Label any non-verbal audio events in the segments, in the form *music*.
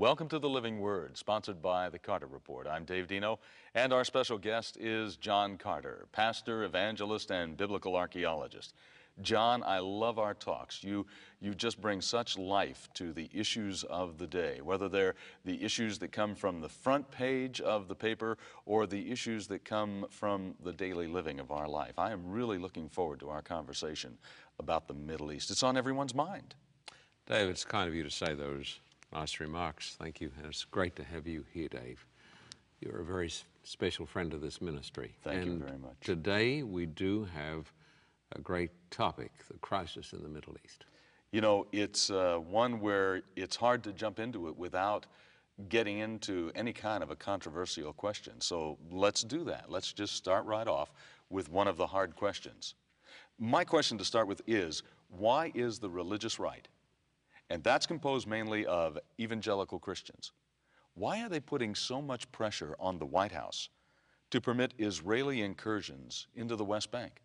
Welcome to the Living Word, sponsored by the Carter Report. I'm Dave Dino, and our special guest is John Carter, pastor, evangelist, and biblical archaeologist. John, I love our talks. You, you just bring such life to the issues of the day, whether they're the issues that come from the front page of the paper or the issues that come from the daily living of our life. I am really looking forward to our conversation about the Middle East. It's on everyone's mind. Dave, it's kind of you to say those Nice remarks. Thank you. And it's great to have you here, Dave. You're a very special friend of this ministry. Thank and you very much. Today we do have a great topic the crisis in the Middle East. You know, it's uh, one where it's hard to jump into it without getting into any kind of a controversial question. So let's do that. Let's just start right off with one of the hard questions. My question to start with is why is the religious right and that's composed mainly of evangelical Christians. Why are they putting so much pressure on the White House to permit Israeli incursions into the West Bank?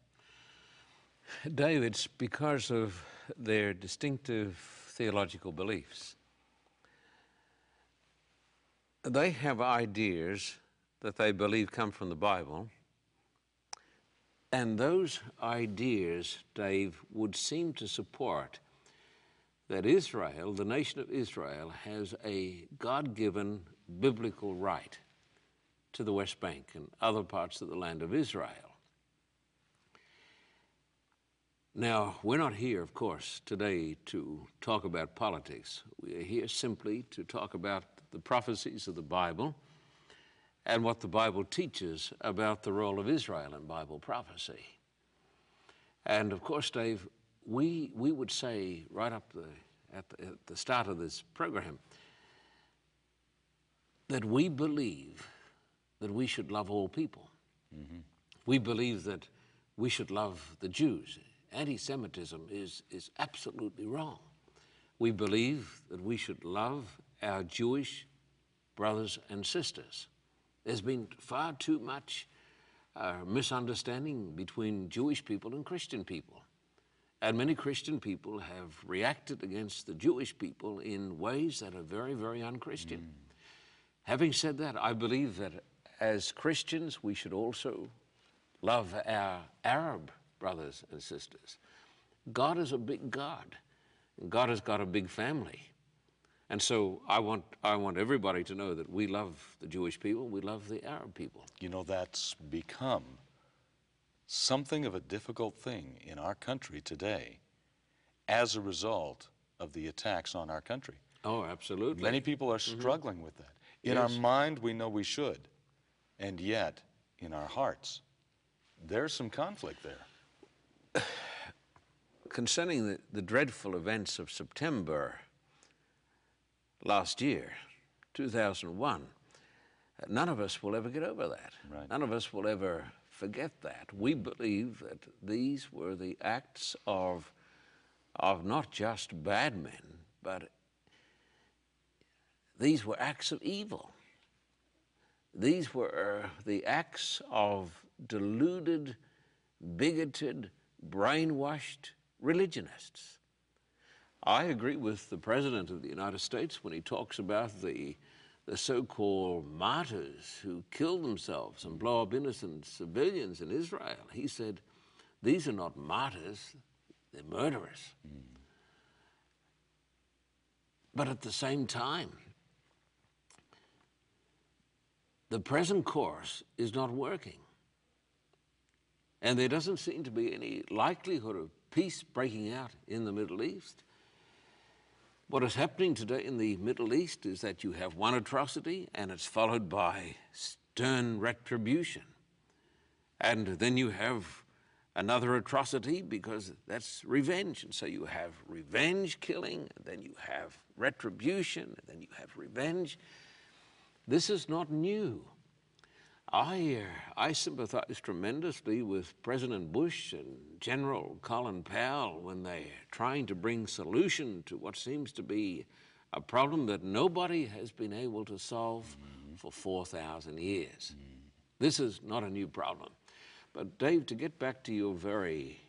Dave, it's because of their distinctive theological beliefs. They have ideas that they believe come from the Bible, and those ideas, Dave, would seem to support that Israel, the nation of Israel, has a God given biblical right to the West Bank and other parts of the land of Israel. Now, we're not here, of course, today to talk about politics. We are here simply to talk about the prophecies of the Bible and what the Bible teaches about the role of Israel in Bible prophecy. And of course, Dave, we, we would say right up the, at, the, at the start of this program that we believe that we should love all people. Mm-hmm. We believe that we should love the Jews. Anti Semitism is, is absolutely wrong. We believe that we should love our Jewish brothers and sisters. There's been far too much uh, misunderstanding between Jewish people and Christian people. And many Christian people have reacted against the Jewish people in ways that are very, very unchristian. Mm. Having said that, I believe that as Christians, we should also love our Arab brothers and sisters. God is a big God. God has got a big family. And so I want, I want everybody to know that we love the Jewish people, we love the Arab people. You know, that's become something of a difficult thing in our country today as a result of the attacks on our country. Oh, absolutely. Many people are mm-hmm. struggling mm-hmm. with that. In yes. our mind, we know we should, and yet, in our hearts, there's some conflict there. *sighs* Concerning the, the dreadful events of September last year, 2001, none of us will ever get over that. Right. None of us will ever forget that. We believe that these were the acts of, of not just bad men, but these were acts of evil. These were the acts of deluded, bigoted, brainwashed religionists. I agree with the President of the United States when he talks about the the so-called martyrs who kill themselves and blow up innocent civilians in Israel. He said, these are not martyrs, they're murderers. Mm. But at the same time, the present course is not working. And there doesn't seem to be any likelihood of peace breaking out in the Middle East. What is happening today in the Middle East is that you have one atrocity and it's followed by stern retribution. And then you have another atrocity because that's revenge. And so you have revenge killing, then you have retribution, and then you have revenge. This is not new. I, uh, I sympathize tremendously with President Bush and General Colin Powell when they're trying to bring solution to what seems to be a problem that nobody has been able to solve mm-hmm. for 4,000 years. Mm-hmm. This is not a new problem. But, Dave, to get back to your very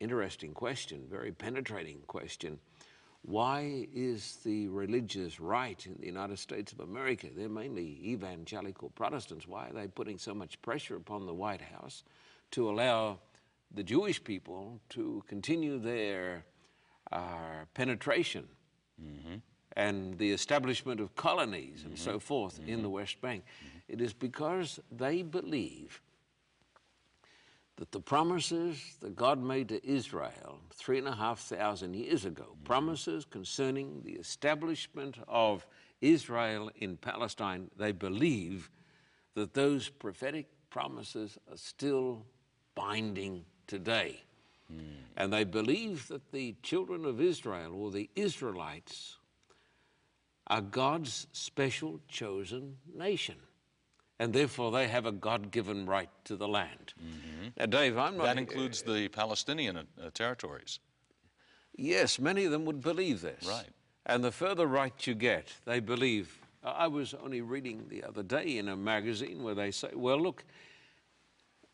interesting question, very penetrating question, why is the religious right in the United States of America, they're mainly evangelical Protestants, why are they putting so much pressure upon the White House to allow the Jewish people to continue their uh, penetration? Mm-hmm. And the establishment of colonies and so mm-hmm. forth in the mm-hmm. West Bank? It is because they believe that the promises that God made to Israel three and a half thousand years ago, mm-hmm. promises concerning the establishment of Israel in Palestine, they believe that those prophetic promises are still binding today. Mm. And they believe that the children of Israel or the Israelites are God's special chosen nation. And therefore, they have a God given right to the land. Mm-hmm. Now, Dave, I'm not. That includes the Palestinian uh, uh, territories. Yes, many of them would believe this. Right. And the further right you get, they believe. I was only reading the other day in a magazine where they say, well, look,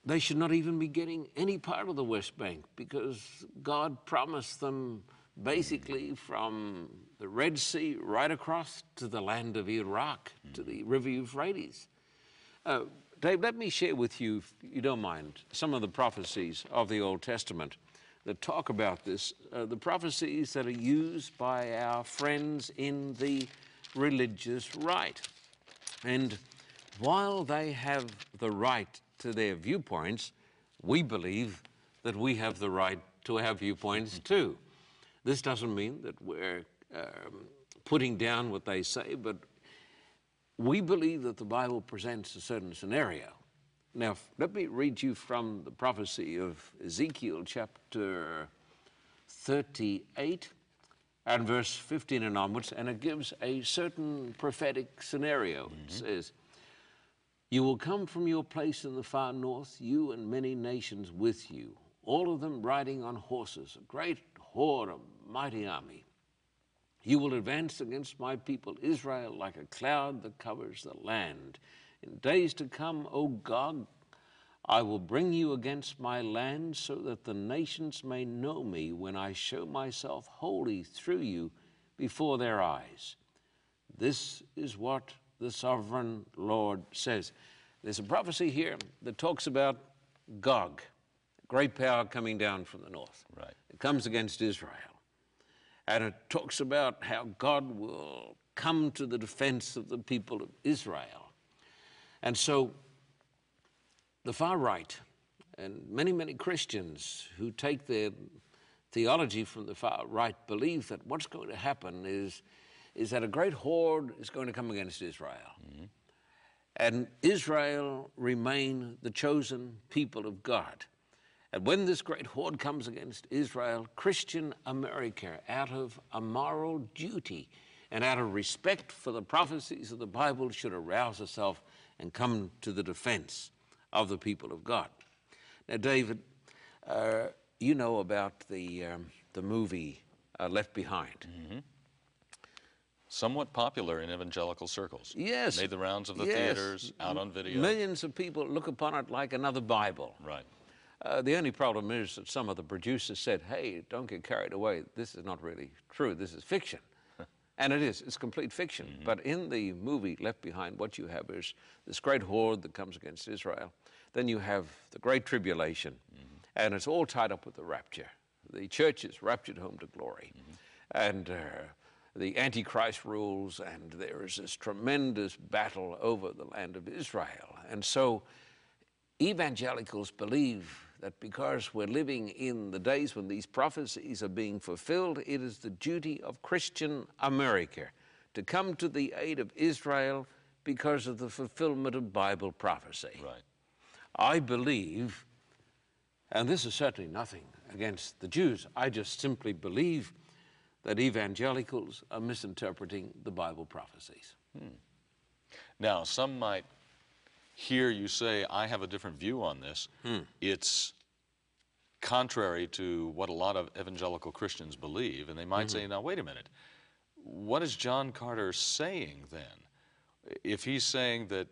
they should not even be getting any part of the West Bank because God promised them basically mm. from the Red Sea right across to the land of Iraq, to mm. the River Euphrates. Uh, Dave, let me share with you, if you don't mind, some of the prophecies of the Old Testament that talk about this, uh, the prophecies that are used by our friends in the religious right. And while they have the right to their viewpoints, we believe that we have the right to our viewpoints too. This doesn't mean that we're um, putting down what they say, but we believe that the Bible presents a certain scenario. Now, let me read you from the prophecy of Ezekiel chapter 38 and verse 15 and onwards, and it gives a certain prophetic scenario. It mm-hmm. says, You will come from your place in the far north, you and many nations with you, all of them riding on horses, a great horde, a mighty army. You will advance against my people Israel like a cloud that covers the land. In days to come, O Gog, I will bring you against my land so that the nations may know me when I show myself holy through you before their eyes. This is what the sovereign Lord says. There's a prophecy here that talks about Gog, great power coming down from the north. Right. It comes against Israel. And it talks about how God will come to the defense of the people of Israel. And so the far right and many, many Christians who take their theology from the far right believe that what's going to happen is, is that a great horde is going to come against Israel. Mm-hmm. And Israel remain the chosen people of God. And when this great horde comes against Israel, Christian America, out of a moral duty and out of respect for the prophecies of the Bible, should arouse herself and come to the defense of the people of God. Now, David, uh, you know about the, um, the movie uh, Left Behind. Mm-hmm. Somewhat popular in evangelical circles. Yes. Made the rounds of the Yes. theaters, out on video. Millions of people look upon it like another Bible. Right. Uh, the only problem is that some of the producers said, hey, don't get carried away. This is not really true. This is fiction. *laughs* and it is. It's complete fiction. But in the movie Left Behind, what you have is this great horde that comes against Israel. Then you have the Great Tribulation. And it's all tied up with the rapture. The church is raptured home to glory. And uh, the Antichrist rules, and there is this tremendous battle over the land of Israel. And so evangelicals believe that because we're living in the days when these prophecies are being fulfilled, it is the duty of Christian America to come to the aid of Israel because of the fulfillment of Bible prophecy. Right. I believe, and this is certainly nothing against the Jews, I just simply believe that evangelicals are misinterpreting the Bible prophecies. Hmm. Now, some might hear you say, I have a different view on this. Hmm. It's contrary to what a lot of evangelical Christians believe. And they might mm-hmm. say, now, wait a minute. What is John Carter saying then? If he's saying that,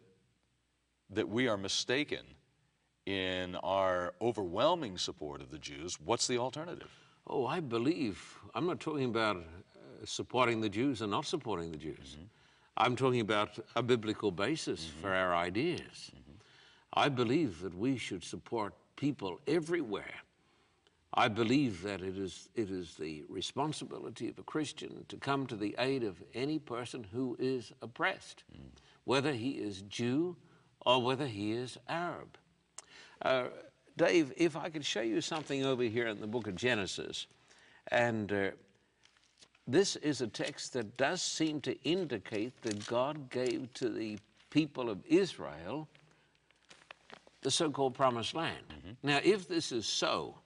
that we are mistaken in our overwhelming support of the Jews, what's the alternative? Oh, I believe, I'm not talking about uh, supporting the Jews and not supporting the Jews. Mm-hmm. I'm talking about a biblical basis for our ideas. I believe that we should support people everywhere. I believe that it is, it is the responsibility of a Christian to come to the aid of any person who is oppressed, whether he is Jew or whether he is Arab. Uh, Dave, if I could show you something over here in the book of Genesis, and uh, this is a text that does seem to indicate that God gave to the people of Israel the so called promised land. Mm-hmm. Now, if this is so,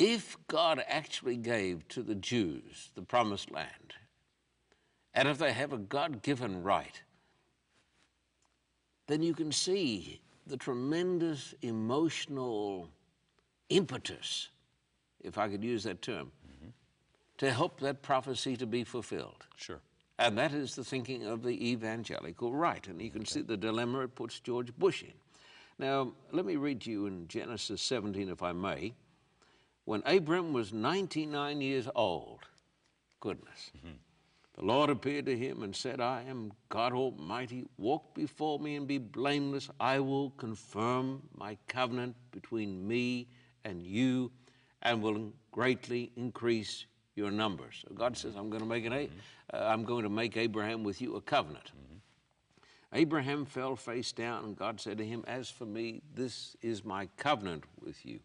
if God actually gave to the Jews the promised land, and if they have a God given right, then you can see the tremendous emotional impetus, if I could use that term, to help that prophecy to be fulfilled. Sure. And that is the thinking of the evangelical right. And you can see the dilemma it puts George Bush in. Now, let me read to you in Genesis 17, if I may. When Abram was 99 years old, goodness, mm-hmm. the Lord appeared to him and said, I am God Almighty. Walk before me and be blameless. I will confirm my covenant between me and you and will greatly increase your numbers. So God says, I'm going to make an, a- uh, I'm going to make Abraham with you a covenant. Abraham fell face down, and God said to him, As for me, this is my covenant with you.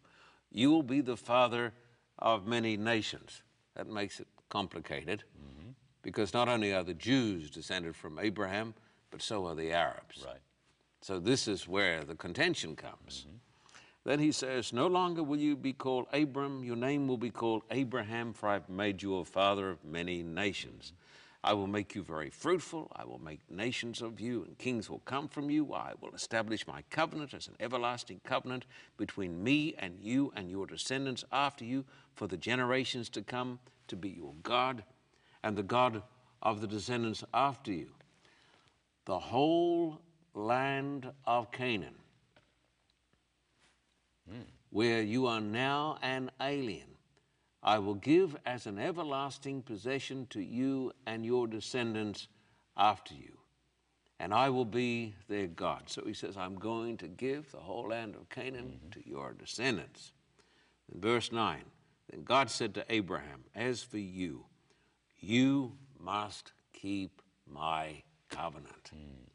You will be the father of many nations. That makes it complicated because not only are the Jews descended from Abraham, but so are the Arabs. Right. So this is where the contention comes. Then he says, No longer will you be called Abram, your name will be called Abraham, for I've made you a father of many nations. I will make you very fruitful. I will make nations of you, and kings will come from you. I will establish my covenant as an everlasting covenant between me and you and your descendants after you for the generations to come to be your God and the God of the descendants after you. The whole land of Canaan where you are now an alien, I will give as an everlasting possession to you and your descendants after you. And I will be their God. So he says, I'm going to give the whole land of Canaan mm-hmm. to your descendants. In verse 9, then God said to Abraham, As for you, you must keep my covenant. Mm.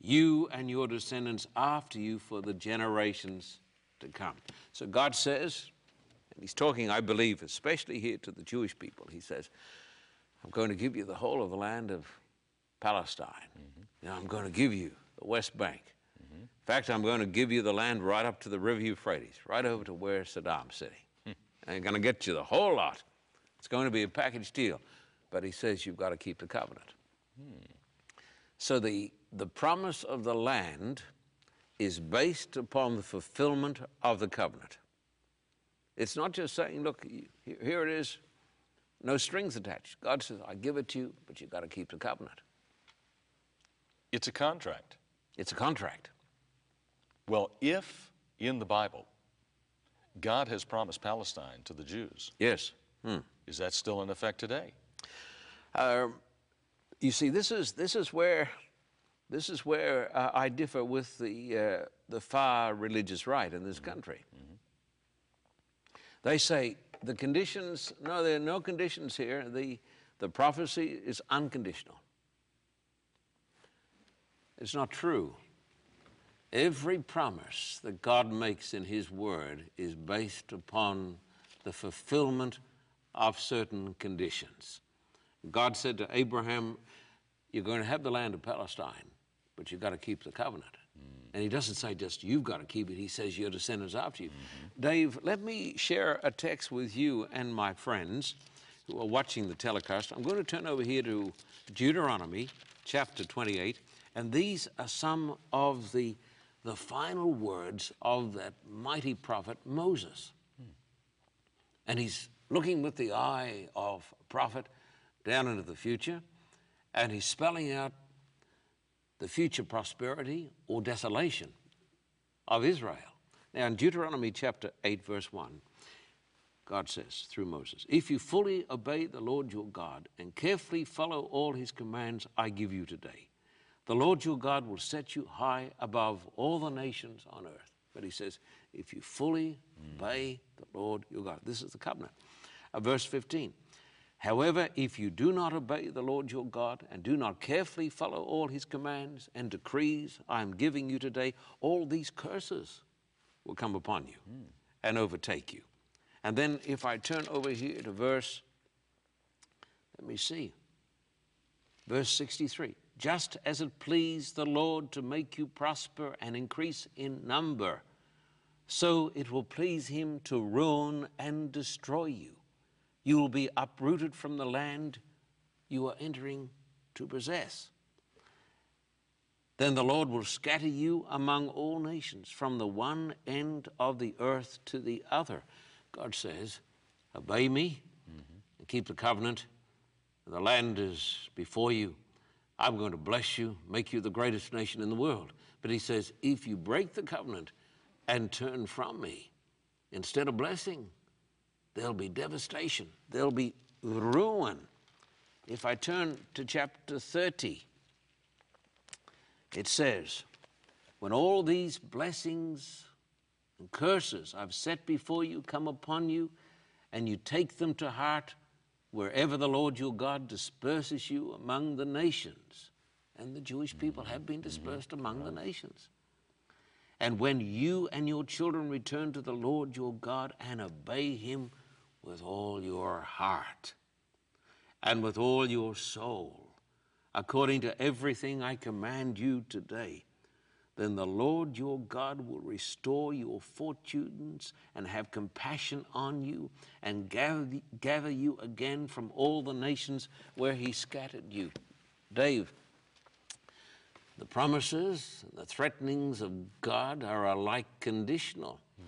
You and your descendants after you for the generations to come. So God says, and He's talking, I believe, especially here to the Jewish people, He says, I'm going to give you the whole of the land of Palestine. Mm-hmm. You know, I'm going to give you the West Bank. Mm-hmm. In fact, I'm going to give you the land right up to the River Euphrates, right over to where Saddam's sitting. I'm going to get you the whole lot. It's going to be a package deal. But he says you've got to keep the covenant. Hmm. So the, the promise of the land is based upon the fulfillment of the covenant. It's not just saying, look, here it is, no strings attached. God says, I give it to you, but you've got to keep the covenant. It's a contract. It's a contract. Well, if in the Bible God has promised Palestine to the Jews, Yes. Hmm. is that still in effect today? Uh, you see, this is this is where this is where uh, I differ with the uh, the far religious right in this country. They say the conditions. No, there are no conditions here. The the prophecy is unconditional. It's not true. Every promise that God makes in His Word is based upon the fulfillment of certain conditions. God said to Abraham, You're going to have the land of Palestine, but you've got to keep the covenant. And he doesn't say just you've got to keep it, he says your descendants after you. Mm-hmm. Dave, let me share a text with you and my friends who are watching the telecast. I'm going to turn over here to Deuteronomy chapter 28, and these are some of the, the final words of that mighty prophet Moses. Hmm. And he's looking with the eye of a prophet down into the future, and he's spelling out the future prosperity or desolation of Israel. Now, in Deuteronomy chapter 8, verse 1, God says through Moses, if you fully obey the Lord your God and carefully follow all his commands I give you today, the Lord your God will set you high above all the nations on earth. But he says, if you fully obey the Lord your God, this is the covenant. Uh, verse 15. However, if you do not obey the Lord your God and do not carefully follow all his commands and decrees I am giving you today, all these curses will come upon you mm. and overtake you. And then if I turn over here to verse, let me see, verse 63 just as it pleased the Lord to make you prosper and increase in number, so it will please him to ruin and destroy you. You will be uprooted from the land you are entering to possess. Then the Lord will scatter you among all nations, from the one end of the earth to the other. God says, Obey me mm-hmm. and keep the covenant. The land is before you. I'm going to bless you, make you the greatest nation in the world. But he says, If you break the covenant and turn from me, instead of blessing, there'll be devastation, there'll be ruin. If I turn to chapter 30, it says, When all these blessings and curses I've set before you come upon you, and you take them to heart wherever the Lord your God disperses you among the nations. And the Jewish people have been dispersed among the nations. And when you and your children return to the Lord your God and obey him with all your heart and with all your soul, according to everything I command you today, then the Lord your God will restore your fortunes and have compassion on you and gather, gather you again from all the nations where he scattered you. Dave, the promises and the threatenings of God are alike conditional. Mm.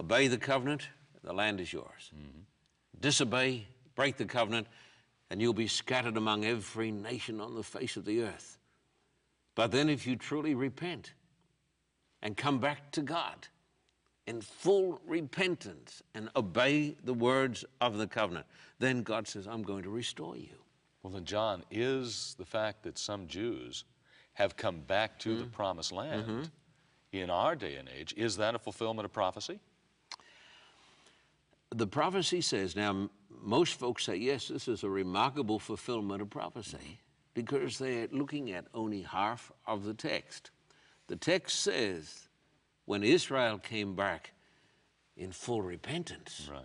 Obey the covenant, the land is yours. Mm-hmm. Disobey, break the covenant, and you'll be scattered among every nation on the face of the earth. But then, if you truly repent and come back to God in full repentance and obey the words of the covenant, then God says, I'm going to restore you. Well, then, John, is the fact that some Jews have come back to mm-hmm. the promised land mm-hmm. in our day and age, is that a fulfillment of prophecy? The prophecy says, now, most folks say, yes, this is a remarkable fulfillment of prophecy because they're looking at only half of the text. The text says when Israel came back in full repentance. Right.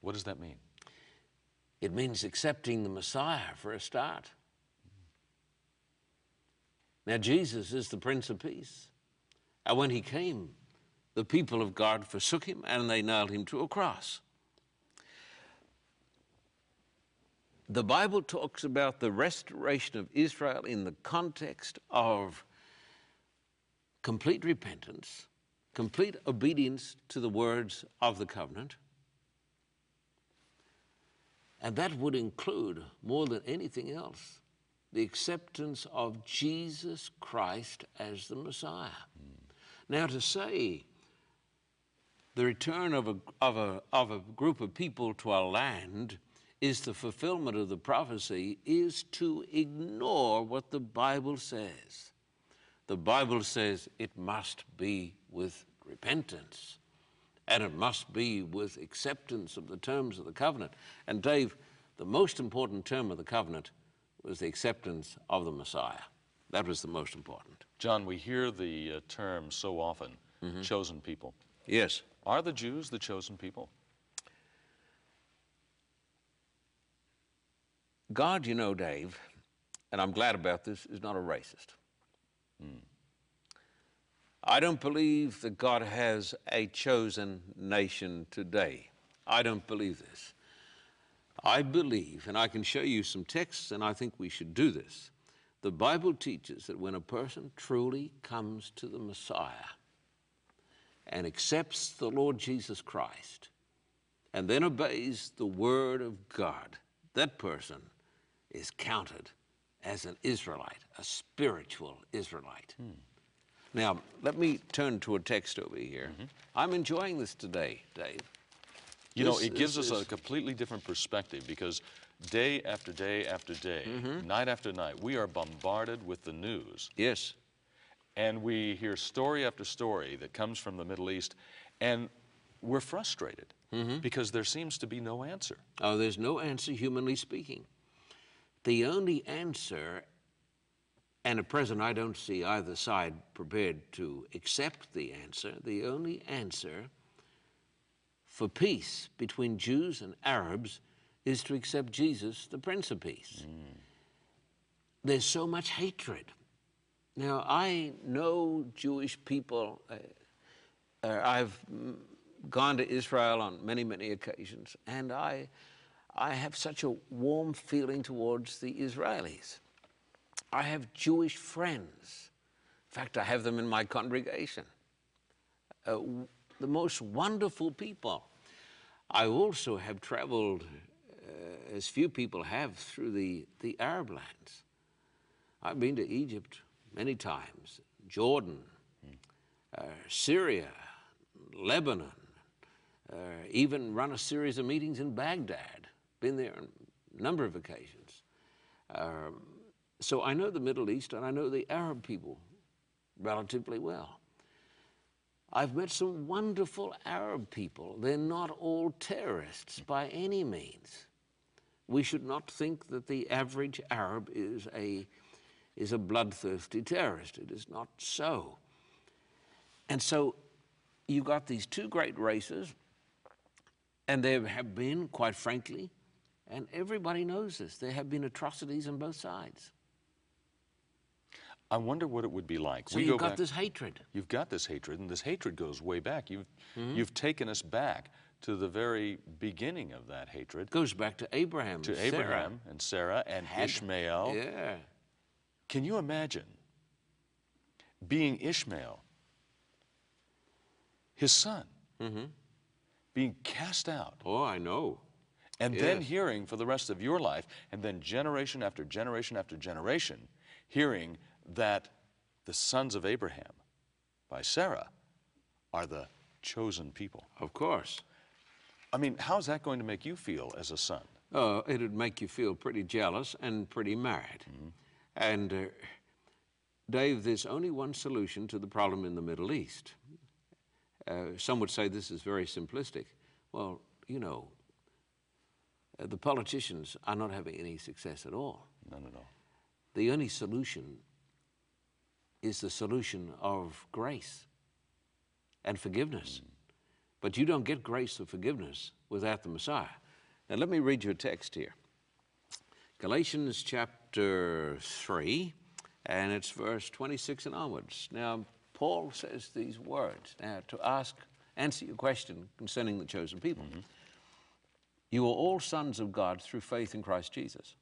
What does that mean? It means accepting the Messiah for a start. Now, Jesus is the Prince of Peace. And when he came, the people of God forsook him and they nailed him to a cross. the Bible talks about the restoration of Israel in the context of complete repentance, complete obedience to the words of the covenant. And that would include, more than anything else, the acceptance of Jesus Christ as the Messiah. Mm. Now, to say the return of a, of, a, of a group of people to a land is the fulfillment of the prophecy is to ignore what the Bible says. The Bible says it must be with repentance and it must be with acceptance of the terms of the covenant. And Dave, the most important term of the covenant was the acceptance of the Messiah. That was the most important. John, we hear the uh, term so often mm-hmm. chosen people. Yes. Are the Jews the chosen people? God, you know, Dave, and I'm glad about this, is not a racist. Mm. I don't believe that God has a chosen nation today. I don't believe this. I believe, and I can show you some texts, and I think we should do this. The Bible teaches that when a person truly comes to the Messiah and accepts the Lord Jesus Christ and then obeys the Word of God, that person is counted as an Israelite, a spiritual Israelite. Hmm. Now, let me turn to a text over here. Mm-hmm. I'm enjoying this today, Dave. You know, it gives this us a completely different perspective because day after day after day, Mm-hmm. night after night, we are bombarded with the news. Yes. And we hear story after story that comes from the Middle East, and we're frustrated Mm-hmm. because there seems to be no answer. Oh, there's no answer, humanly speaking. The only answer, and at present I don't see either side prepared to accept the answer, the only answer for peace between Jews and Arabs is to accept Jesus, the Prince of Peace. There's so much hatred. Now, I know Jewish people. Uh, I've gone to Israel on many, many occasions, and I, I have such a warm feeling towards the Israelis. I have Jewish friends. In fact, I have them in my congregation. Uh, the most wonderful people. I also have traveled, uh, as few people have, through the, the Arab lands. I've been to Egypt many times, Jordan, uh, Syria, Lebanon, uh, even run a series of meetings in Baghdad. Been there on a number of occasions. Um, so I know the Middle East and I know the Arab people relatively well. I've met some wonderful Arab people. They're not all terrorists by any means. We should not think that the average Arab is a, is a bloodthirsty terrorist. It is not so. And so you've got these two great races, and there have been, quite frankly, and everybody knows this, there have been atrocities on both sides. I wonder what it would be like. So we you've go got back, this hatred. You've got this hatred, and this hatred goes way back. You've, Hmm? you've taken us back to the very beginning of that hatred, goes back to Abraham, to Sarah. Abraham and Sarah and Had- Ishmael. Yeah. Can you imagine being Ishmael, his son, Mm-hmm. being cast out, Oh, I know. and then hearing for the rest of your life, and then generation after generation after generation, hearing that the sons of Abraham by Sarah are the chosen people? Of course. I mean, how's that going to make you feel as a son? Oh, it'd make you feel pretty jealous and pretty mad. And, uh, Dave, there's only one solution to the problem in the Middle East. Uh, some would say this is very simplistic. Well, you know, uh, the politicians are not having any success at all. No, no, no. The only solution is the solution of grace and forgiveness. But you don't get grace or forgiveness without the Messiah. Now, let me read you a text here Galatians chapter 3, and it's verse 26 and onwards. Now, Paul says these words now to ask, answer your question concerning the chosen people. Mm-hmm. You are all sons of God through faith in Christ Jesus.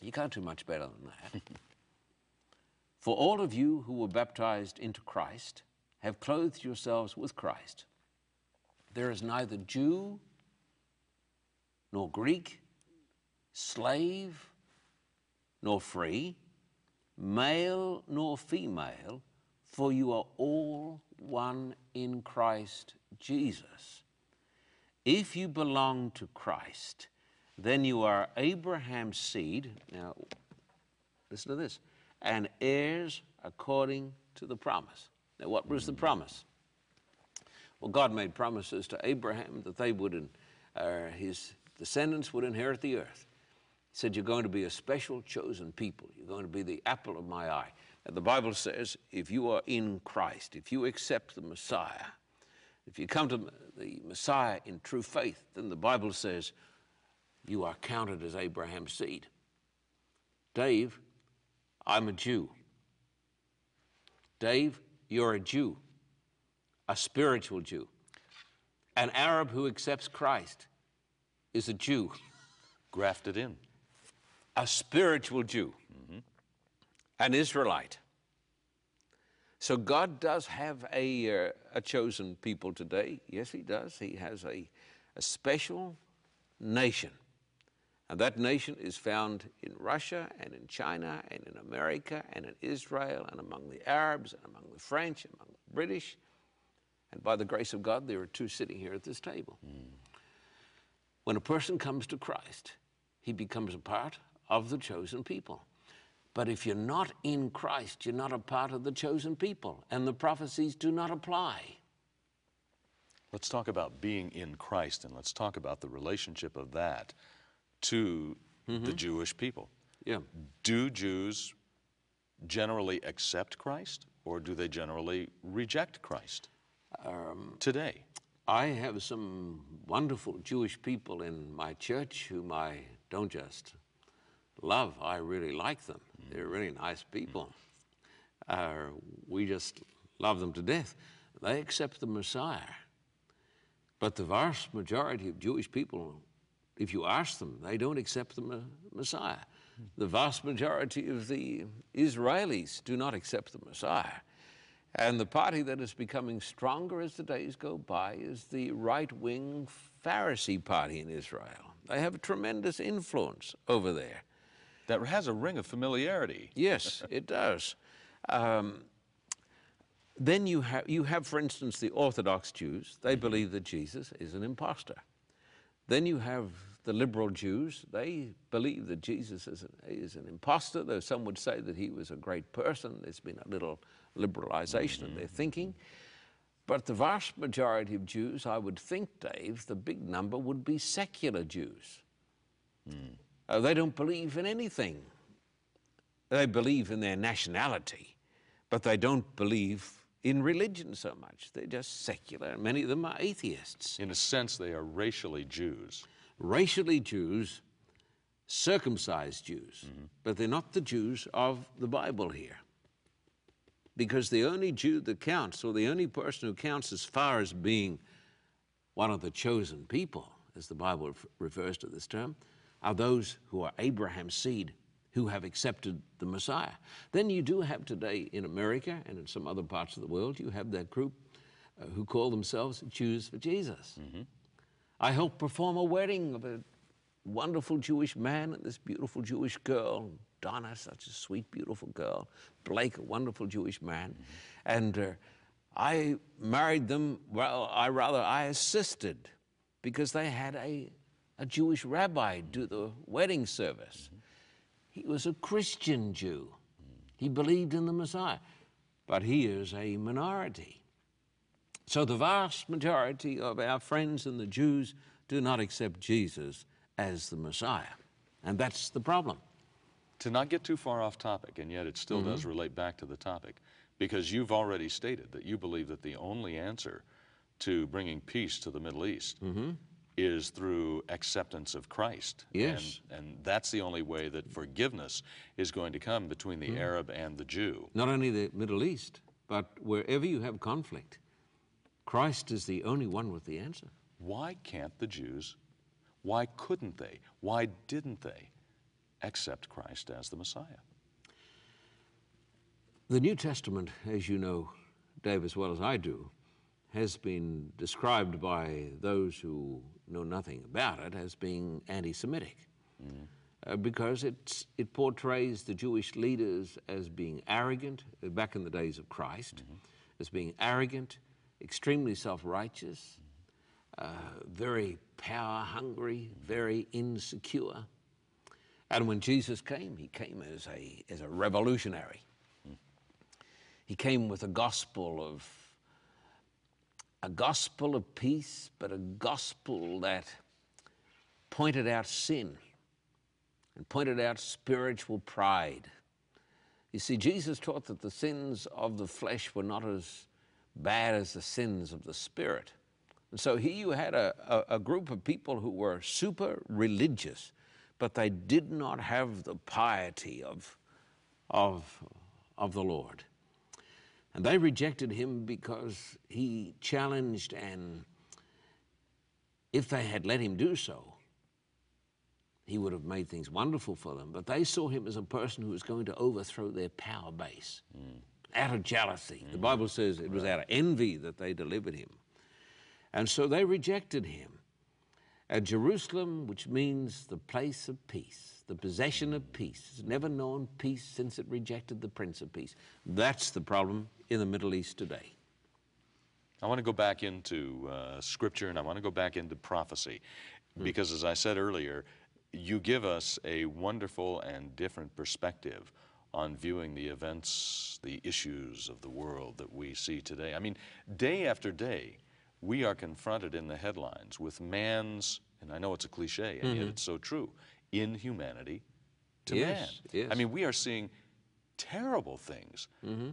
You can't do much better than that. *laughs* For all of you who were baptized into Christ have clothed yourselves with Christ. There is neither Jew nor Greek, slave nor free, male nor female, for you are all one in Christ Jesus. If you belong to Christ, then you are Abraham's seed. Now, listen to this and heirs according to the promise. Now, what was the promise? Well, God made promises to Abraham that they would, uh, his descendants would inherit the earth. Said, You're going to be a special chosen people. You're going to be the apple of my eye. And the Bible says, if you are in Christ, if you accept the Messiah, if you come to the Messiah in true faith, then the Bible says you are counted as Abraham's seed. Dave, I'm a Jew. Dave, you're a Jew, a spiritual Jew. An Arab who accepts Christ is a Jew, Grafted in. A spiritual Jew, an Israelite. So God does have a, uh, a chosen people today. Yes, He does. He has a, a special nation. And that nation is found in Russia and in China and in America and in Israel and among the Arabs and among the French and among the British. And by the grace of God, there are two sitting here at this table. When a person comes to Christ, he becomes a part of the chosen people. But if you're not in Christ, you're not a part of the chosen people, and the prophecies do not apply. Let's talk about being in Christ and let's talk about the relationship of that to the mm-hmm. Jewish people. Yeah. Do Jews generally accept Christ or do they generally reject Christ um, today? I have some wonderful Jewish people in my church whom I don't just love, I really like them. Mm. They're really nice mm. people. Uh, we just love them to death. They accept the Messiah. But the vast majority of Jewish people, if you ask them, they don't accept the Messiah. Hmm. The vast majority of the Israelis do not accept the Messiah. And the party that is becoming stronger as the days go by is the right wing Pharisee party in Israel. They have a tremendous influence over there. That has a ring of familiarity. Yes, it does. Um, then you have, you have, for instance, the Orthodox Jews. They mm-hmm. believe that Jesus is an impostor. Then you have the liberal Jews. They believe that Jesus is an, is an impostor, though some would say that he was a great person. There's been a little liberalization of their mm-hmm. thinking. But the vast majority of Jews, I would think, Dave, the big number would be secular Jews. Hmm. Uh, they don't believe in anything. They believe in their nationality, but they don't believe in religion so much. They're just secular, and many of them are atheists. In a sense, they are racially Jews. Racially Jews, circumcised Jews, but they're not the Jews of the Bible here. Because the only Jew that counts, or the only person who counts as far as being one of the chosen people, as the Bible ref- refers to this term, are those who are Abraham's seed who have accepted the Messiah. Then you do have today in America and in some other parts of the world, you have that group uh, who call themselves Jews for Jesus. I helped perform a wedding of a wonderful Jewish man and this beautiful Jewish girl. Donna, such a sweet, beautiful girl. Blake, a wonderful Jewish man. And uh, I married them, well, I rather, I assisted because they had a, a Jewish rabbi do the wedding service. He was a Christian Jew. He believed in the Messiah, but he is a minority. So the vast majority of our friends and the Jews do not accept Jesus as the Messiah. And that's the problem. To not get too far off topic, and yet it still mm-hmm. does relate back to the topic, because you've already stated that you believe that the only answer to bringing peace to the Middle East mm-hmm. Is through acceptance of Christ. Yes. And, and that's the only way that forgiveness is going to come between the hmm. Arab and the Jew. Not only the Middle East, but wherever you have conflict, Christ is the only one with the answer. Why can't the Jews, why couldn't they, why didn't they accept Christ as the Messiah? The New Testament, as you know, Dave, as well as I do, has been described by those who know nothing about it as being anti Semitic. Uh, because it's, it portrays the Jewish leaders as being arrogant, uh, back in the days of Christ, as being arrogant, extremely self righteous, uh, very power hungry, very insecure. And when Jesus came, he came as a, as a revolutionary. He came with a gospel of a gospel of peace, but a gospel that pointed out sin and pointed out spiritual pride. You see, Jesus taught that the sins of the flesh were not as bad as the sins of the spirit. And so here you had a, a, a group of people who were super religious, but they did not have the piety of, of, of the Lord. And they rejected him because he challenged, and if they had let him do so, he would have made things wonderful for them. But they saw him as a person who was going to overthrow their power base mm. out of jealousy. The mm. Bible says it was out of envy that they delivered him. And so they rejected him. At Jerusalem, which means the place of peace, the possession of peace, has never known peace since it rejected the Prince of Peace. That's the problem in the Middle East today. I want to go back into uh, Scripture and I want to go back into prophecy. because as I said earlier, you give us a wonderful and different perspective on viewing the events, the issues of the world that we see today. I mean, day after day, we are confronted in the headlines with man's, and I know it's a cliche, and yet it's so true, inhumanity to Yes, man. yes. I mean, we are seeing terrible things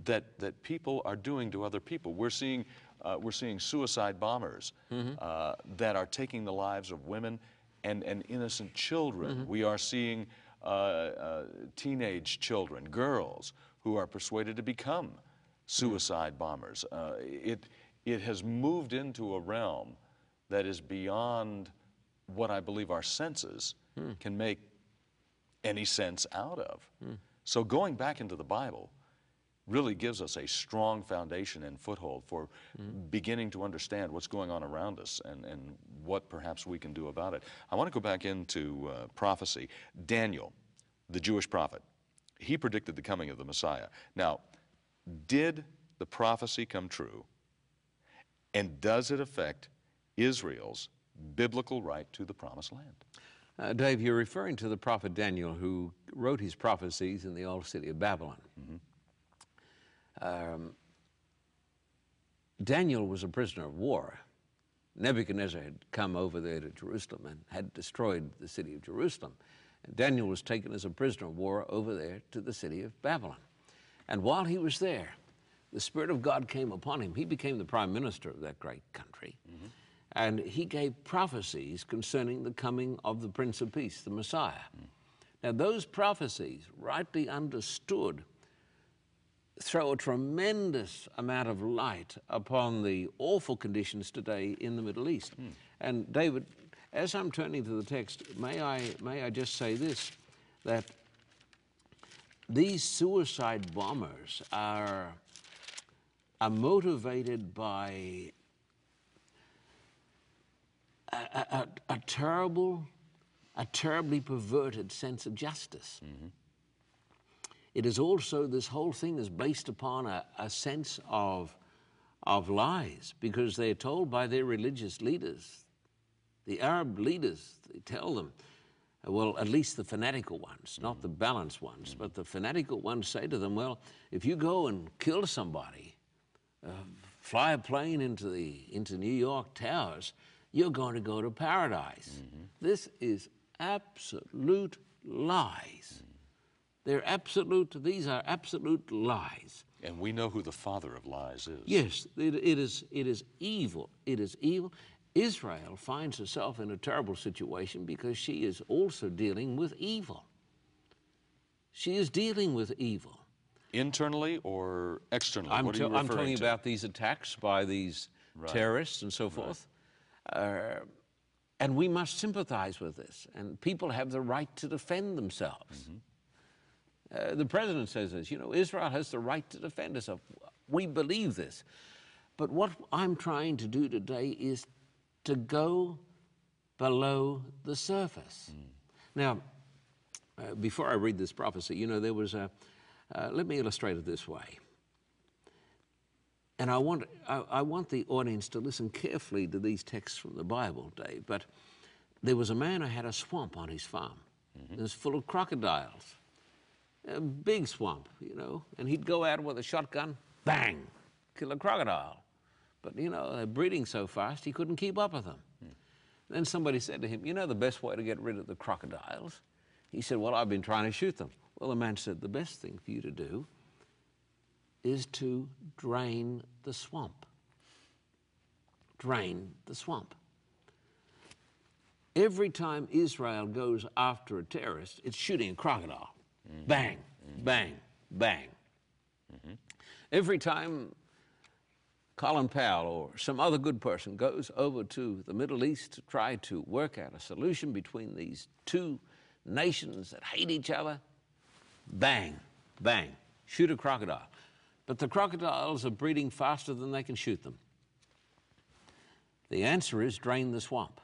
that, that people are doing to other people. We're seeing, uh, we're seeing suicide bombers uh, that are taking the lives of women and, and innocent children. We are seeing uh, uh, teenage children, girls, who are persuaded to become suicide bombers. Uh, it, it has moved into a realm that is beyond what I believe our senses Hmm. can make any sense out of. Hmm. So going back into the Bible really gives us a strong foundation and foothold for hmm. beginning to understand what's going on around us and, and what perhaps we can do about it. I want to go back into uh, prophecy. Daniel, the Jewish prophet, he predicted the coming of the Messiah. Now, did the prophecy come true? And does it affect Israel's biblical right to the promised land? Uh, Dave, you're referring to the prophet Daniel who wrote his prophecies in the old city of Babylon. Um, Daniel was a prisoner of war. Nebuchadnezzar had come over there to Jerusalem and had destroyed the city of Jerusalem. And Daniel was taken as a prisoner of war over there to the city of Babylon. And while he was there, the Spirit of God came upon him. He became the prime minister of that great country. And he gave prophecies concerning the coming of the Prince of Peace, the Messiah. Now, those prophecies, rightly understood, throw a tremendous amount of light upon the awful conditions today in the Middle East. Hmm. And David, as I'm turning to the text, may I, may I just say this that these suicide bombers are, are motivated by a, a, a, terrible, a terribly perverted sense of justice. Mm-hmm. It is also, this whole thing is based upon a, a sense of, of lies because they're told by their religious leaders, the Arab leaders, they tell them, well, at least the fanatical ones, not mm-hmm. the balanced ones, mm-hmm. but the fanatical ones say to them, well, if you go and kill somebody, uh, fly a plane into the into New York towers, you're going to go to paradise. Mm-hmm. This is absolute lies. Mm-hmm. They're absolute. These are absolute lies. And we know who the father of lies is. Yes, it, it is. It is evil. It is evil. Israel finds herself in a terrible situation because she is also dealing with evil. She is dealing with evil. Internally or externally? I'm, what are tell- you I'm talking to? about these attacks by these terrorists and so forth. Uh, and we must sympathize with this. And people have the right to defend themselves. Uh, the president says this, you know, Israel has the right to defend itself. We believe this. But what I'm trying to do today is to go below the surface. Now, uh, before I read this prophecy, you know, there was a, uh, let me illustrate it this way. And I want, I, I want the audience to listen carefully to these texts from the Bible, Dave. But there was a man who had a swamp on his farm. Mm-hmm. It was full of crocodiles. A big swamp, you know. And he'd go out with a shotgun, bang, kill a crocodile. But, you know, they're breeding so fast, he couldn't keep up with them. Hmm. Then somebody said to him, You know the best way to get rid of the crocodiles? He said, Well, I've been trying to shoot them. Well, the man said, The best thing for you to do is to drain the swamp. Drain the swamp. Every time Israel goes after a terrorist, it's shooting a crocodile. Mm-hmm. Mm-hmm. Bang, bang, bang. Every time Colin Powell or some other good person goes over to the Middle East to try to work out a solution between these two nations that hate each other, bang, bang, shoot a crocodile. But the crocodiles are breeding faster than they can shoot them. The answer is drain the swamp.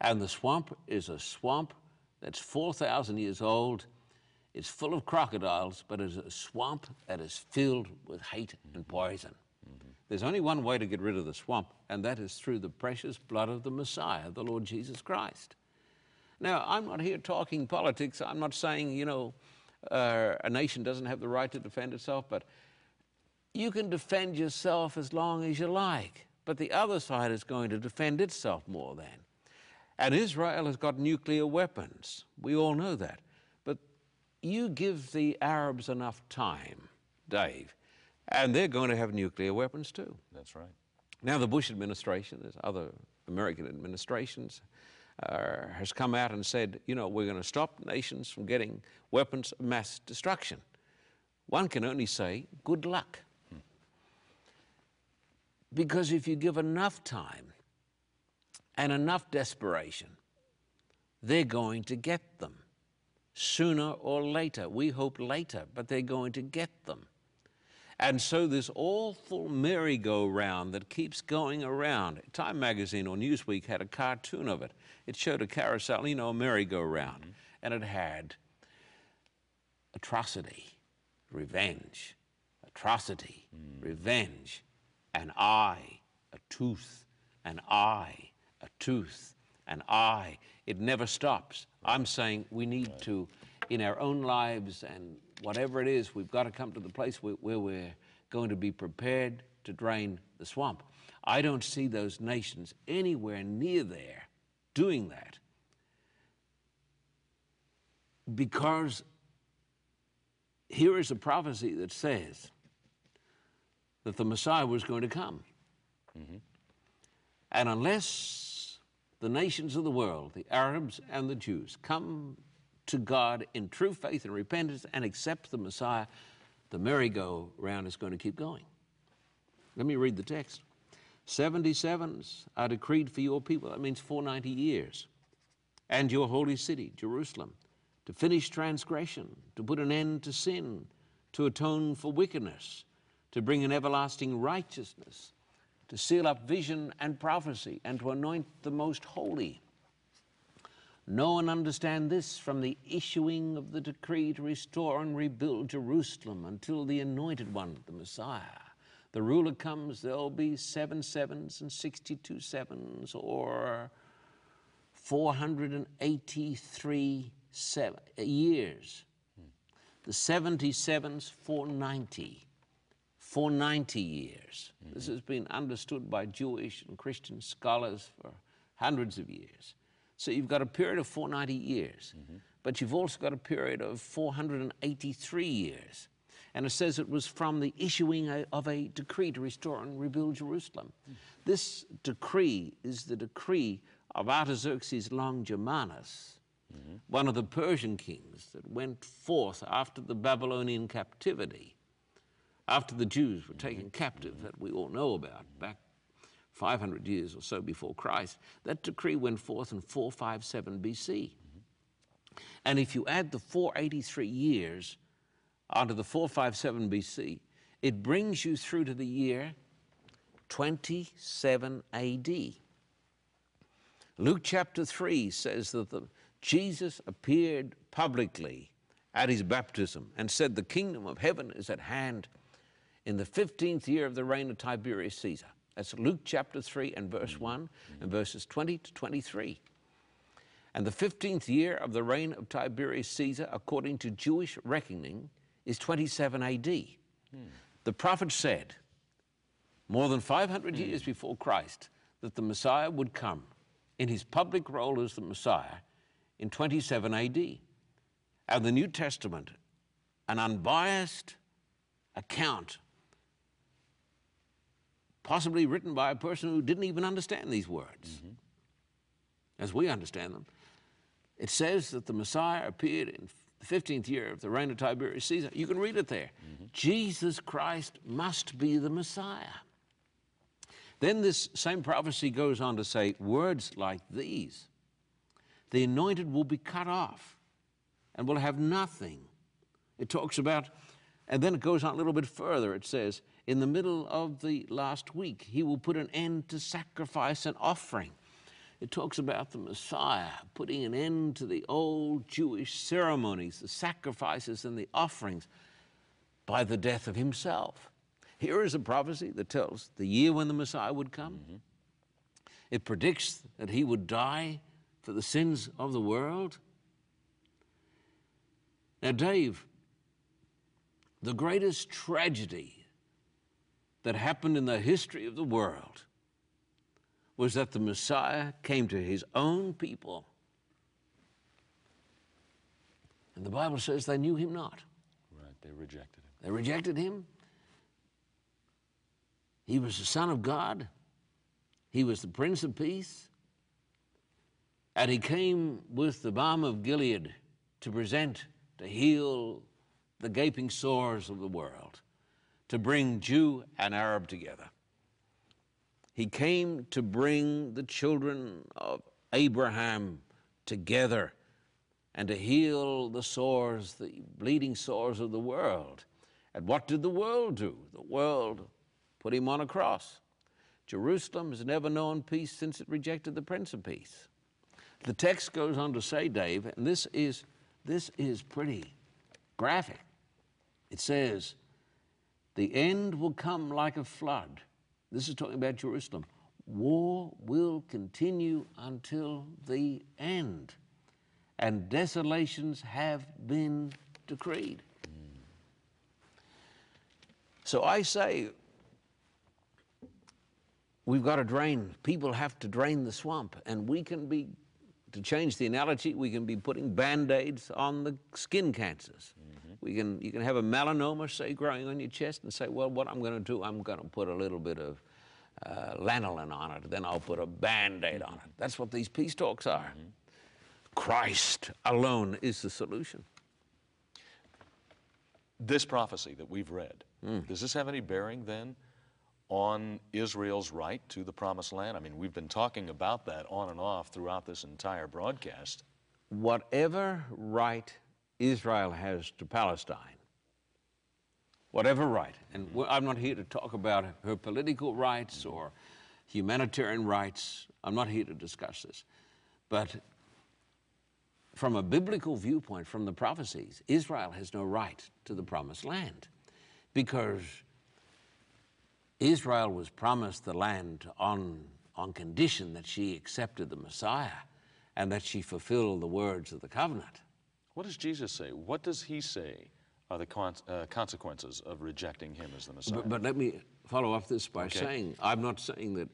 And the swamp is a swamp that's 4,000 years old. It's full of crocodiles, but it's a swamp that is filled with hate and poison. Mm-hmm. There's only one way to get rid of the swamp, and that is through the precious blood of the Messiah, the Lord Jesus Christ. Now, I'm not here talking politics. I'm not saying, you know, uh, a nation doesn't have the right to defend itself, but you can defend yourself as long as you like. But the other side is going to defend itself more than. And Israel has got nuclear weapons. We all know that. But you give the Arabs enough time, Dave, and they're going to have nuclear weapons too. That's right. Now, the Bush administration, there's other American administrations, uh, has come out and said, you know, we're going to stop nations from getting weapons of mass destruction. One can only say, good luck. Because if you give enough time and enough desperation, they're going to get them sooner or later. We hope later, but they're going to get them. And so this awful merry-go-round that keeps going around. Time magazine or Newsweek had a cartoon of it. It showed a carousel, you know, a merry-go-round. Mm -hmm. And it had atrocity, revenge, atrocity, mm. revenge, an eye, a tooth, an eye, a tooth, an eye. It never stops. I'm saying we need to, in our own lives and whatever it is, we've got to come to the place where, where we're going to be prepared to drain the swamp. I don't see those nations anywhere near there doing that because here is a prophecy that says that the Messiah was going to come. Mm -hmm. And unless the nations of the world, the Arabs and the Jews, come to God in true faith and repentance and accept the Messiah, the merry-go-round is going to keep going. Let me read the text. 77s are decreed for your people. That means 490 years. And your holy city, Jerusalem, to finish transgression, to put an end to sin, to atone for wickedness, to bring an everlasting righteousness, to seal up vision and prophecy, and to anoint the most holy Know and understand this from the issuing of the decree to restore and rebuild Jerusalem until the anointed one, the Messiah, the ruler comes, there'll be seven sevens and 62 sevens, or 483 seven, years. The 77s, 490. 490 years. Mm -hmm. This has been understood by Jewish and Christian scholars for hundreds of years. So you've got a period of 490 years, mm -hmm. but you've also got a period of 483 years. And it says it was from the issuing of a decree to restore and rebuild Jerusalem. Mm -hmm. This decree is the decree of Artaxerxes Longimanus, mm -hmm. one of the Persian kings that went forth after the Babylonian captivity, after the Jews were taken mm-hmm. captive, that we all know about back 500 years or so before Christ, that decree went forth in 457 BC. And if you add the 483 years onto the 457 BC, it brings you through to the year 27 AD. Luke chapter 3 says that the, Jesus appeared publicly at his baptism and said, The kingdom of heaven is at hand in the 15th year of the reign of Tiberius Caesar. That's Luke chapter 3 and verse mm-hmm. 1 and verses 20 to 23. And the 15th year of the reign of Tiberius Caesar, according to Jewish reckoning, is 27 AD. Hmm. The prophet said, more than 500 hmm. years before Christ, that the Messiah would come in his public role as the Messiah in 27 AD. And the New Testament, an unbiased account possibly written by a person who didn't even understand these words, mm -hmm. as we understand them. It says that the Messiah appeared in the 15th year of the reign of Tiberius Caesar. You can read it there. Mm -hmm. Jesus Christ must be the Messiah. Then this same prophecy goes on to say words like these The anointed will be cut off and will have nothing. It talks about, and then it goes on a little bit further. It says, in the middle of the last week. He will put an end to sacrifice and offering. It talks about the Messiah putting an end to the old Jewish ceremonies, the sacrifices and the offerings by the death of himself. Here is a prophecy that tells the year when the Messiah would come. Mm-hmm. It predicts that he would die for the sins of the world. Now, Dave, the greatest tragedy that happened in the history of the world was that the Messiah came to his own people. And the Bible says they knew him not. Right, they rejected him. They rejected him. He was the Son of God, he was the Prince of Peace, and he came with the balm of Gilead to present, to heal the gaping sores of the world, to bring Jew and Arab together. He came to bring the children of Abraham together and to heal the sores, the bleeding sores of the world. And what did the world do? The world put him on a cross. Jerusalem has never known peace since it rejected the Prince of Peace. The text goes on to say, Dave, and this is, this is pretty graphic. It says, The end will come like a flood this is talking about Jerusalem. War will continue until the end, and desolations have been decreed. So I say, we've got to drain, people have to drain the swamp, and we can be, to change the analogy, we can be putting band aids on the skin cancers. We can, you can have a melanoma, say, growing on your chest, and say, well, what I'm going to do, I'm going to put a little bit of uh, lanolin on it, then I'll put a band aid on it. That's what these peace talks are. Mm-hmm. Christ alone is the solution. This prophecy that we've read, mm. does this have any bearing then on Israel's right to the promised land? I mean, we've been talking about that on and off throughout this entire broadcast. Whatever right Israel has to Palestine, whatever right. And I'm not here to talk about her political rights or humanitarian rights. I'm not here to discuss this. But from a biblical viewpoint, from the prophecies, Israel has no right to the promised land because Israel was promised the land on, on condition that she accepted the Messiah and that she fulfilled the words of the covenant. What does Jesus say? What does he say are the con- uh, consequences of rejecting him as the Messiah. But, but let me follow up this by okay. saying I'm not saying that,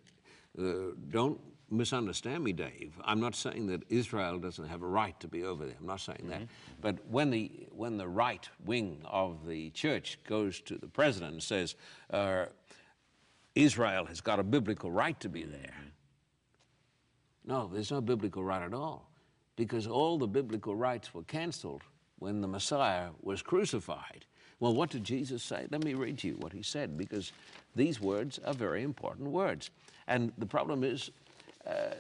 uh, don't misunderstand me, Dave. I'm not saying that Israel doesn't have a right to be over there. I'm not saying mm-hmm. that. But when the, when the right wing of the church goes to the president and says, uh, Israel has got a biblical right to be there. Mm-hmm. No, there's no biblical right at all because all the biblical rights were canceled when the Messiah was crucified. Well, what did Jesus say? Let me read to you what he said because these words are very important words. And the problem is, uh,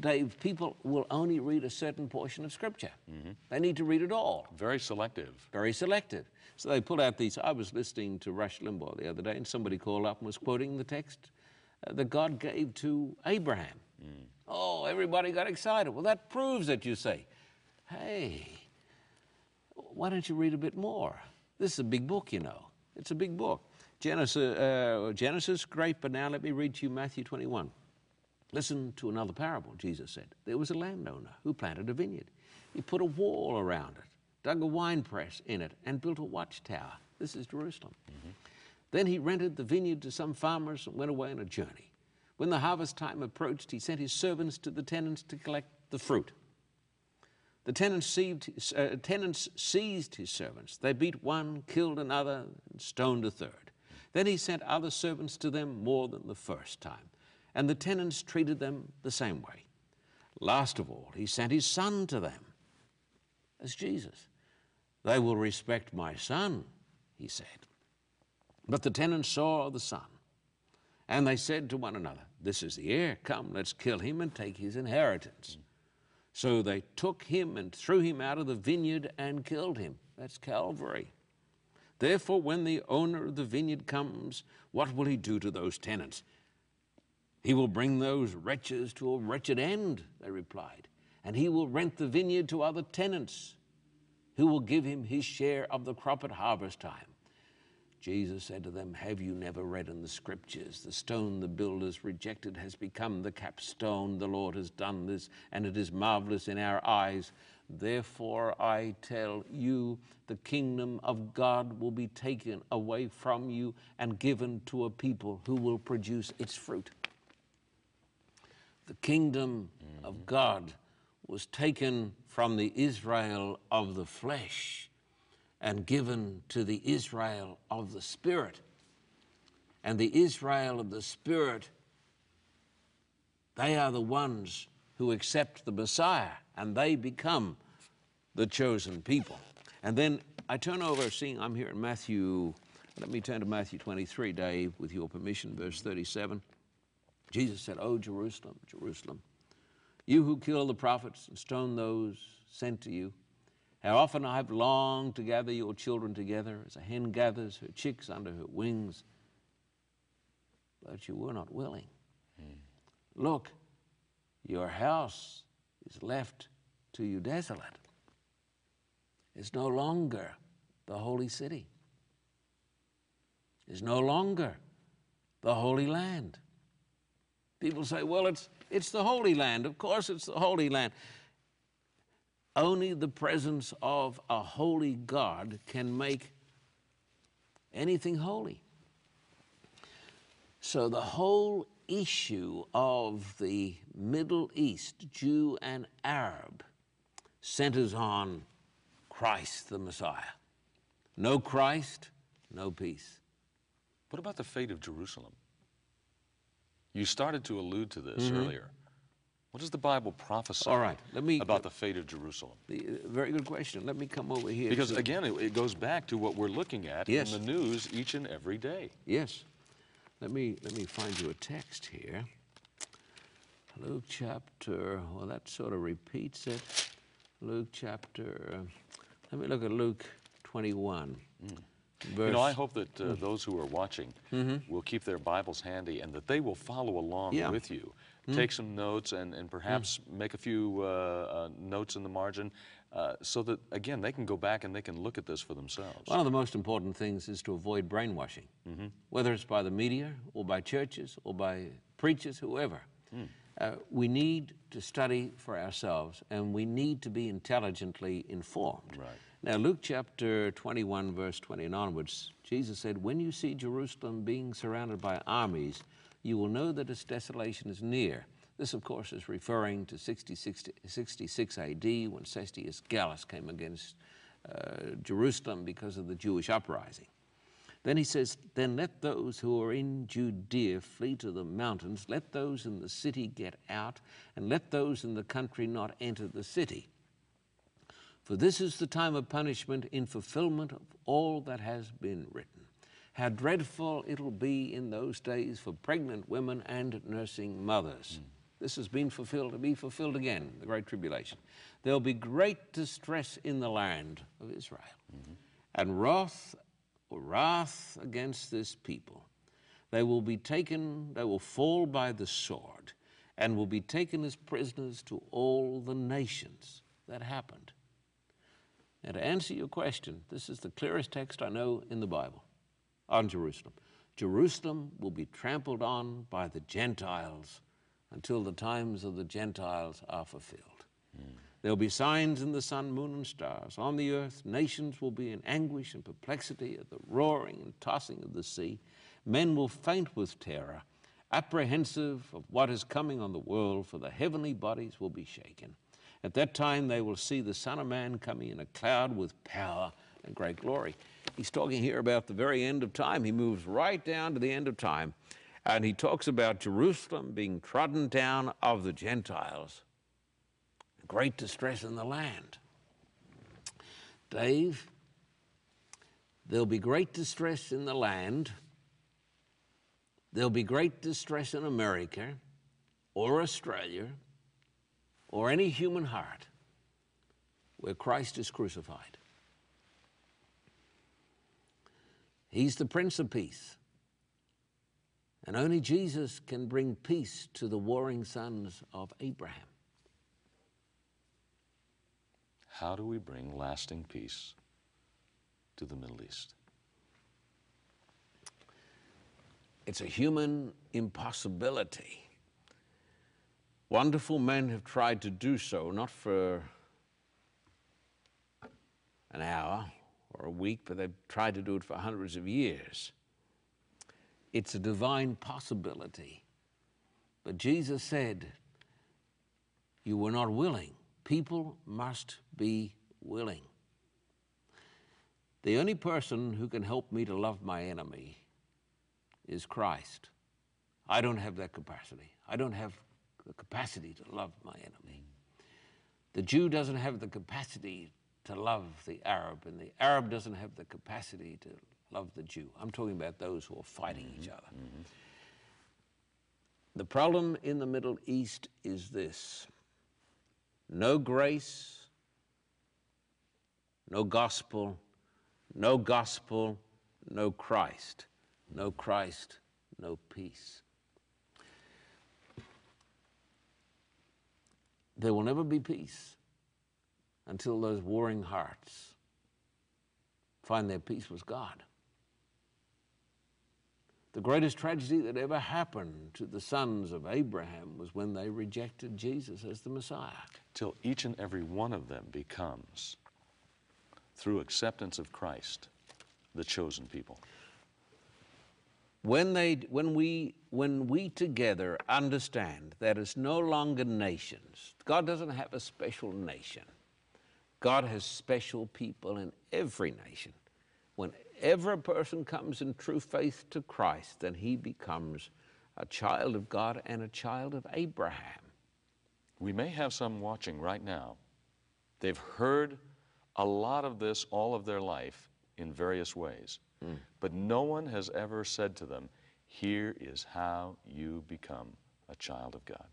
Dave, people will only read a certain portion of Scripture. Mm-hmm. They need to read it all. Very selective. Very selective. So they pull out these. I was listening to Rush Limbaugh the other day, and somebody called up and was quoting the text uh, that God gave to Abraham. Mm. Oh, everybody got excited. Well, that proves that you say, hey, why don't you read a bit more? This is a big book, you know. It's a big book. Genesis, uh, Genesis, great, but now let me read to you Matthew 21. Listen to another parable, Jesus said. There was a landowner who planted a vineyard. He put a wall around it, dug a wine press in it, and built a watchtower. This is Jerusalem. Mm-hmm. Then he rented the vineyard to some farmers and went away on a journey. When the harvest time approached, he sent his servants to the tenants to collect the fruit. The tenants seized, uh, tenants seized his servants. They beat one, killed another, and stoned a third. Then he sent other servants to them more than the first time, and the tenants treated them the same way. Last of all, he sent his son to them as Jesus. They will respect my son, he said. But the tenants saw the son, and they said to one another, This is the heir. Come, let's kill him and take his inheritance. So they took him and threw him out of the vineyard and killed him. That's Calvary. Therefore, when the owner of the vineyard comes, what will he do to those tenants? He will bring those wretches to a wretched end, they replied, and he will rent the vineyard to other tenants who will give him his share of the crop at harvest time. Jesus said to them, Have you never read in the scriptures, the stone the builders rejected has become the capstone? The Lord has done this, and it is marvelous in our eyes. Therefore, I tell you, the kingdom of God will be taken away from you and given to a people who will produce its fruit. The kingdom mm-hmm. of God was taken from the Israel of the flesh and given to the Israel of the Spirit. And the Israel of the Spirit, they are the ones who accept the Messiah and they become the chosen people. And then I turn over, seeing I'm here in Matthew, let me turn to Matthew 23, Dave, with your permission, verse 37. Jesus said, Oh, Jerusalem, Jerusalem, you who kill the prophets and stone those sent to you, how often I have longed to gather your children together as a hen gathers her chicks under her wings, but you were not willing. Mm. Look, your house is left to you desolate. It's no longer the holy city. It's no longer the holy land. People say, well, it's, it's the holy land. Of course, it's the holy land. Only the presence of a holy God can make anything holy. So the whole issue of the Middle East, Jew and Arab, centers on Christ the Messiah. No Christ, no peace. What about the fate of Jerusalem? You started to allude to this mm-hmm. earlier. What does the Bible prophesy All right, let me, about the fate of Jerusalem? Very good question. Let me come over here. Because again, it, it, goes back to what we're looking at yes. in the news each and every day. Yes. Let me, let me find you a text here. Luke chapter, well, that sort of repeats it. Luke chapter, let me look at Luke 21. Mm. Verse. You know, I hope that uh, mm. those who are watching mm-hmm. will keep their Bibles handy and that they will follow along yeah. with you. Mm. Take some notes and, and perhaps mm. make a few uh, uh, notes in the margin uh, so that, again, they can go back and they can look at this for themselves. One of the most important things is to avoid brainwashing, mm-hmm. whether it's by the media or by churches or by preachers, whoever. Mm. Uh, we need to study for ourselves and we need to be intelligently informed. Right. Now, Luke chapter 21, verse 20 onwards, Jesus said, When you see Jerusalem being surrounded by armies, you will know that its desolation is near. This, of course, is referring to 60, 60, 66 AD when Cestius Gallus came against uh, Jerusalem because of the Jewish uprising. Then he says, Then let those who are in Judea flee to the mountains, let those in the city get out, and let those in the country not enter the city. For this is the time of punishment in fulfillment of all that has been written. How dreadful it'll be in those days for pregnant women and nursing mothers. Mm. This has been fulfilled to be fulfilled again, the Great Tribulation. There'll be great distress in the land of Israel, mm-hmm. and wrath or wrath against this people. They will be taken, they will fall by the sword, and will be taken as prisoners to all the nations. That happened. Now, to answer your question, this is the clearest text I know in the Bible on Jerusalem. Jerusalem will be trampled on by the Gentiles until the times of the Gentiles are fulfilled. Mm. There'll be signs in the sun, moon, and stars. On the earth, nations will be in anguish and perplexity at the roaring and tossing of the sea. Men will faint with terror, apprehensive of what is coming on the world, for the heavenly bodies will be shaken. At that time, they will see the Son of Man coming in a cloud with power and great glory. He's talking here about the very end of time. He moves right down to the end of time. And he talks about Jerusalem being trodden down of the Gentiles. Great distress in the land. Dave, there'll be great distress in the land. There'll be great distress in America or Australia or any human heart where Christ is crucified. He's the Prince of Peace. And only Jesus can bring peace to the warring sons of Abraham. How do we bring lasting peace to the Middle East? It's a human impossibility. Wonderful men have tried to do so, not for an hour or a week, but they've tried to do it for hundreds of years. It's a divine possibility. But Jesus said, You were not willing. People must be willing. The only person who can help me to love my enemy is Christ. I don't have that capacity. I don't have the capacity to love my enemy. The Jew doesn't have the capacity to love the Arab, and the Arab doesn't have the capacity to love the Jew. I'm talking about those who are fighting mm-hmm. each other. Mm-hmm. The problem in the Middle East is this no grace, no gospel, no gospel, no Christ. No Christ, no peace. There will never be peace until those warring hearts find their peace with God. The greatest tragedy that ever happened to the sons of Abraham was when they rejected Jesus as the Messiah. Till each and every one of them becomes, through acceptance of Christ, the chosen people. When, they, when, we, when we together understand that it's no longer nations, God doesn't have a special nation. God has special people in every nation. Whenever a person comes in true faith to Christ, then he becomes a child of God and a child of Abraham. We may have some watching right now. They've heard a lot of this all of their life in various ways, mm. but no one has ever said to them, Here is how you become a child of God.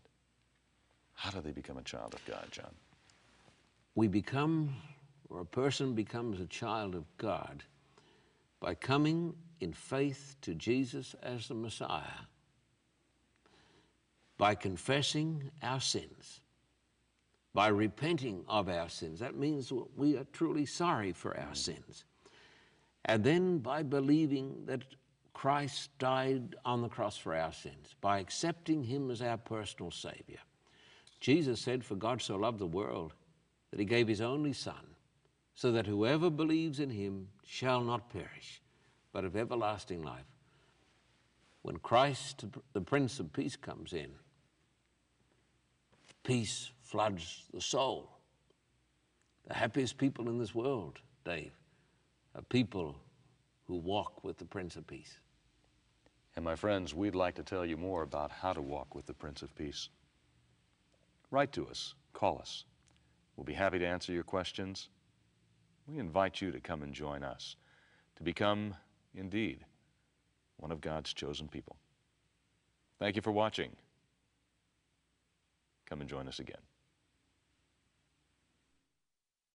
How do they become a child of God, John? We become, or a person becomes a child of God by coming in faith to Jesus as the Messiah, by confessing our sins, by repenting of our sins. That means we are truly sorry for our mm. sins. And then by believing that Christ died on the cross for our sins, by accepting Him as our personal Savior. Jesus said, For God so loved the world that he gave his only Son, so that whoever believes in him shall not perish, but have everlasting life. When Christ, the Prince of Peace, comes in, peace floods the soul. The happiest people in this world, Dave, are people who walk with the Prince of Peace. And my friends, we'd like to tell you more about how to walk with the Prince of Peace. Write to us, call us. We'll be happy to answer your questions. We invite you to come and join us to become, indeed, one of God's chosen people. Thank you for watching. Come and join us again.